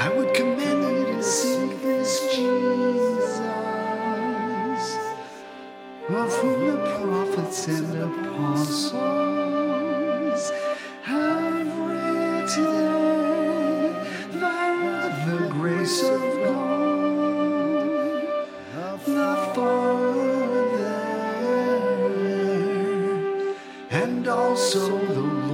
I would command you to seek this Jesus, of whom the prophets and apostles have written, that the grace of God, and also the